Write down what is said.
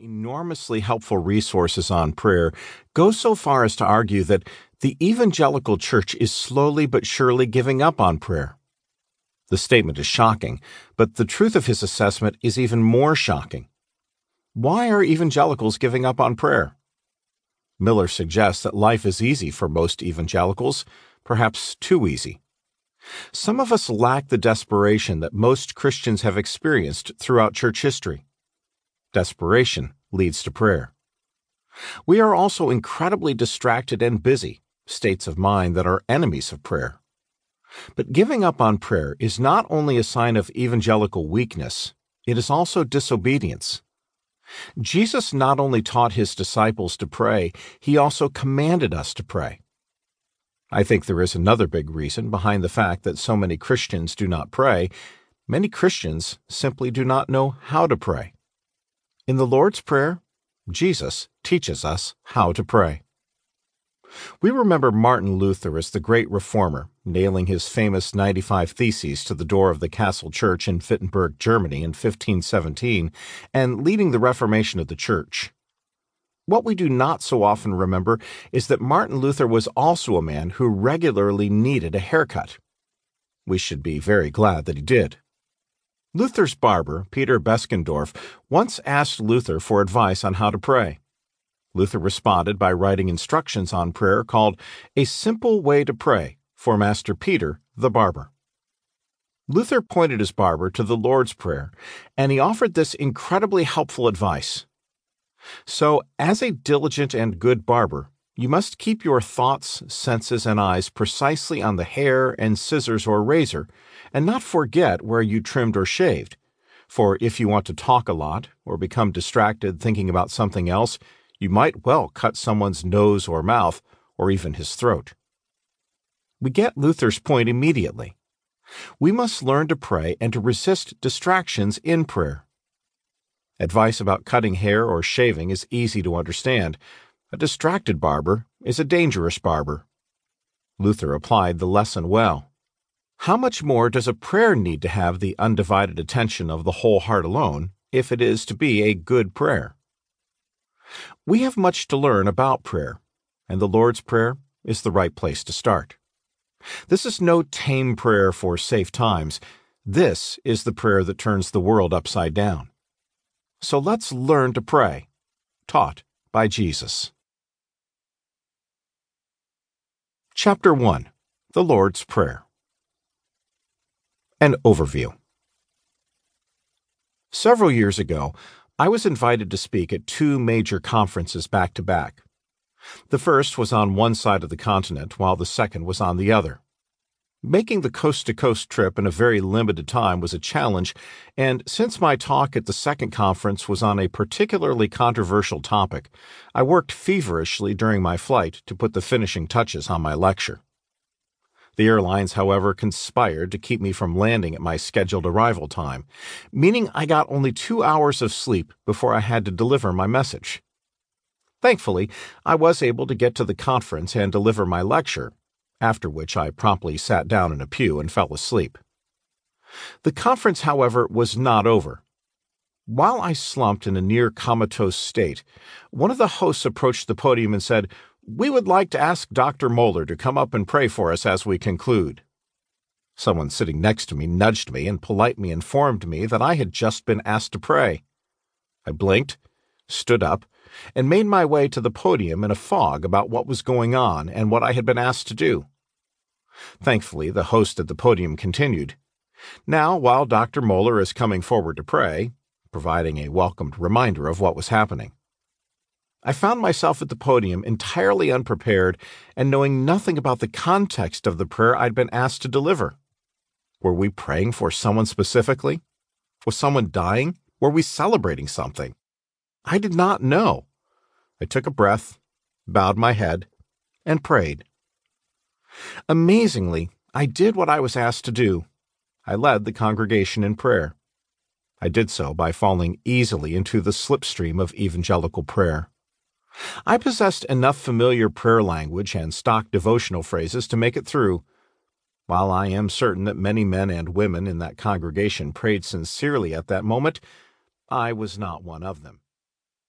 enormously helpful resources on prayer go so far as to argue that the evangelical church is slowly but surely giving up on prayer. The statement is shocking, but the truth of his assessment is even more shocking. Why are evangelicals giving up on prayer? Miller suggests that life is easy for most evangelicals, perhaps too easy. Some of us lack the desperation that most Christians have experienced throughout church history. Desperation leads to prayer. We are also incredibly distracted and busy, states of mind that are enemies of prayer. But giving up on prayer is not only a sign of evangelical weakness, it is also disobedience. Jesus not only taught his disciples to pray, he also commanded us to pray. I think there is another big reason behind the fact that so many Christians do not pray. Many Christians simply do not know how to pray. In the Lord's Prayer, Jesus teaches us how to pray. We remember Martin Luther as the great reformer, nailing his famous 95 Theses to the door of the Castle Church in Wittenberg, Germany in 1517, and leading the Reformation of the Church. What we do not so often remember is that Martin Luther was also a man who regularly needed a haircut. We should be very glad that he did. Luther's barber, Peter Beskendorf, once asked Luther for advice on how to pray. Luther responded by writing instructions on prayer called A Simple Way to Pray for Master Peter, the Barber. Luther pointed his barber to the Lord's Prayer, and he offered this incredibly helpful advice. So, as a diligent and good barber, you must keep your thoughts, senses, and eyes precisely on the hair and scissors or razor, and not forget where you trimmed or shaved. For if you want to talk a lot, or become distracted thinking about something else, you might well cut someone's nose or mouth, or even his throat. We get Luther's point immediately. We must learn to pray and to resist distractions in prayer. Advice about cutting hair or shaving is easy to understand a distracted barber is a dangerous barber. Luther applied the lesson well. How much more does a prayer need to have the undivided attention of the whole heart alone if it is to be a good prayer? We have much to learn about prayer, and the Lord's Prayer is the right place to start. This is no tame prayer for safe times. This is the prayer that turns the world upside down. So let's learn to pray, taught by Jesus. Chapter 1 The Lord's Prayer An Overview Several years ago, I was invited to speak at two major conferences back to back. The first was on one side of the continent, while the second was on the other. Making the coast to coast trip in a very limited time was a challenge, and since my talk at the second conference was on a particularly controversial topic, I worked feverishly during my flight to put the finishing touches on my lecture. The airlines, however, conspired to keep me from landing at my scheduled arrival time, meaning I got only two hours of sleep before I had to deliver my message. Thankfully, I was able to get to the conference and deliver my lecture, after which I promptly sat down in a pew and fell asleep. The conference, however, was not over. While I slumped in a near comatose state, one of the hosts approached the podium and said, We would like to ask Dr. Mohler to come up and pray for us as we conclude. Someone sitting next to me nudged me and politely informed me that I had just been asked to pray. I blinked, stood up, and made my way to the podium in a fog about what was going on and what I had been asked to do. Thankfully, the host at the podium continued. Now, while Dr. Mohler is coming forward to pray, providing a welcomed reminder of what was happening. I found myself at the podium entirely unprepared and knowing nothing about the context of the prayer I'd been asked to deliver. Were we praying for someone specifically? Was someone dying? Were we celebrating something? I did not know. I took a breath, bowed my head, and prayed. Amazingly, I did what I was asked to do. I led the congregation in prayer. I did so by falling easily into the slipstream of evangelical prayer. I possessed enough familiar prayer language and stock devotional phrases to make it through. While I am certain that many men and women in that congregation prayed sincerely at that moment, I was not one of them.